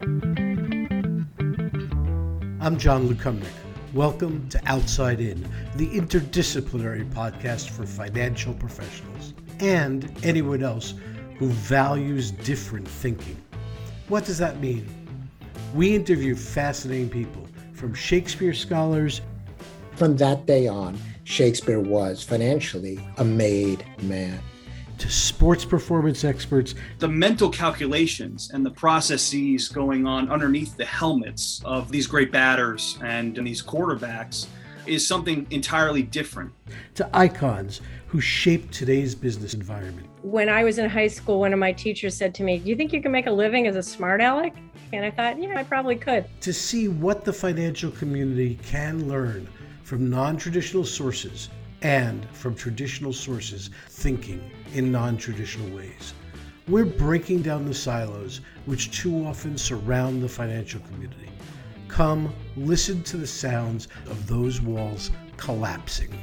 I'm Jon Lukomnik. Welcome to Outside In, the interdisciplinary podcast for financial professionals and anyone else who values different thinking. What does that mean? We interview fascinating people from Shakespeare scholars. From that day on, Shakespeare was financially a made man. To sports performance experts. The mental calculations and the processes going on underneath the helmets of these great batters and these quarterbacks is something entirely different. To icons who shape today's business environment. When I was in high school, one of my teachers said to me, Do you think you can make a living as a smart aleck? And I thought, yeah, I probably could. To see what the financial community can learn from non traditional sources and from traditional sources thinking in non traditional ways. We're breaking down the silos which too often surround the financial community. Come listen to the sounds of those walls collapsing.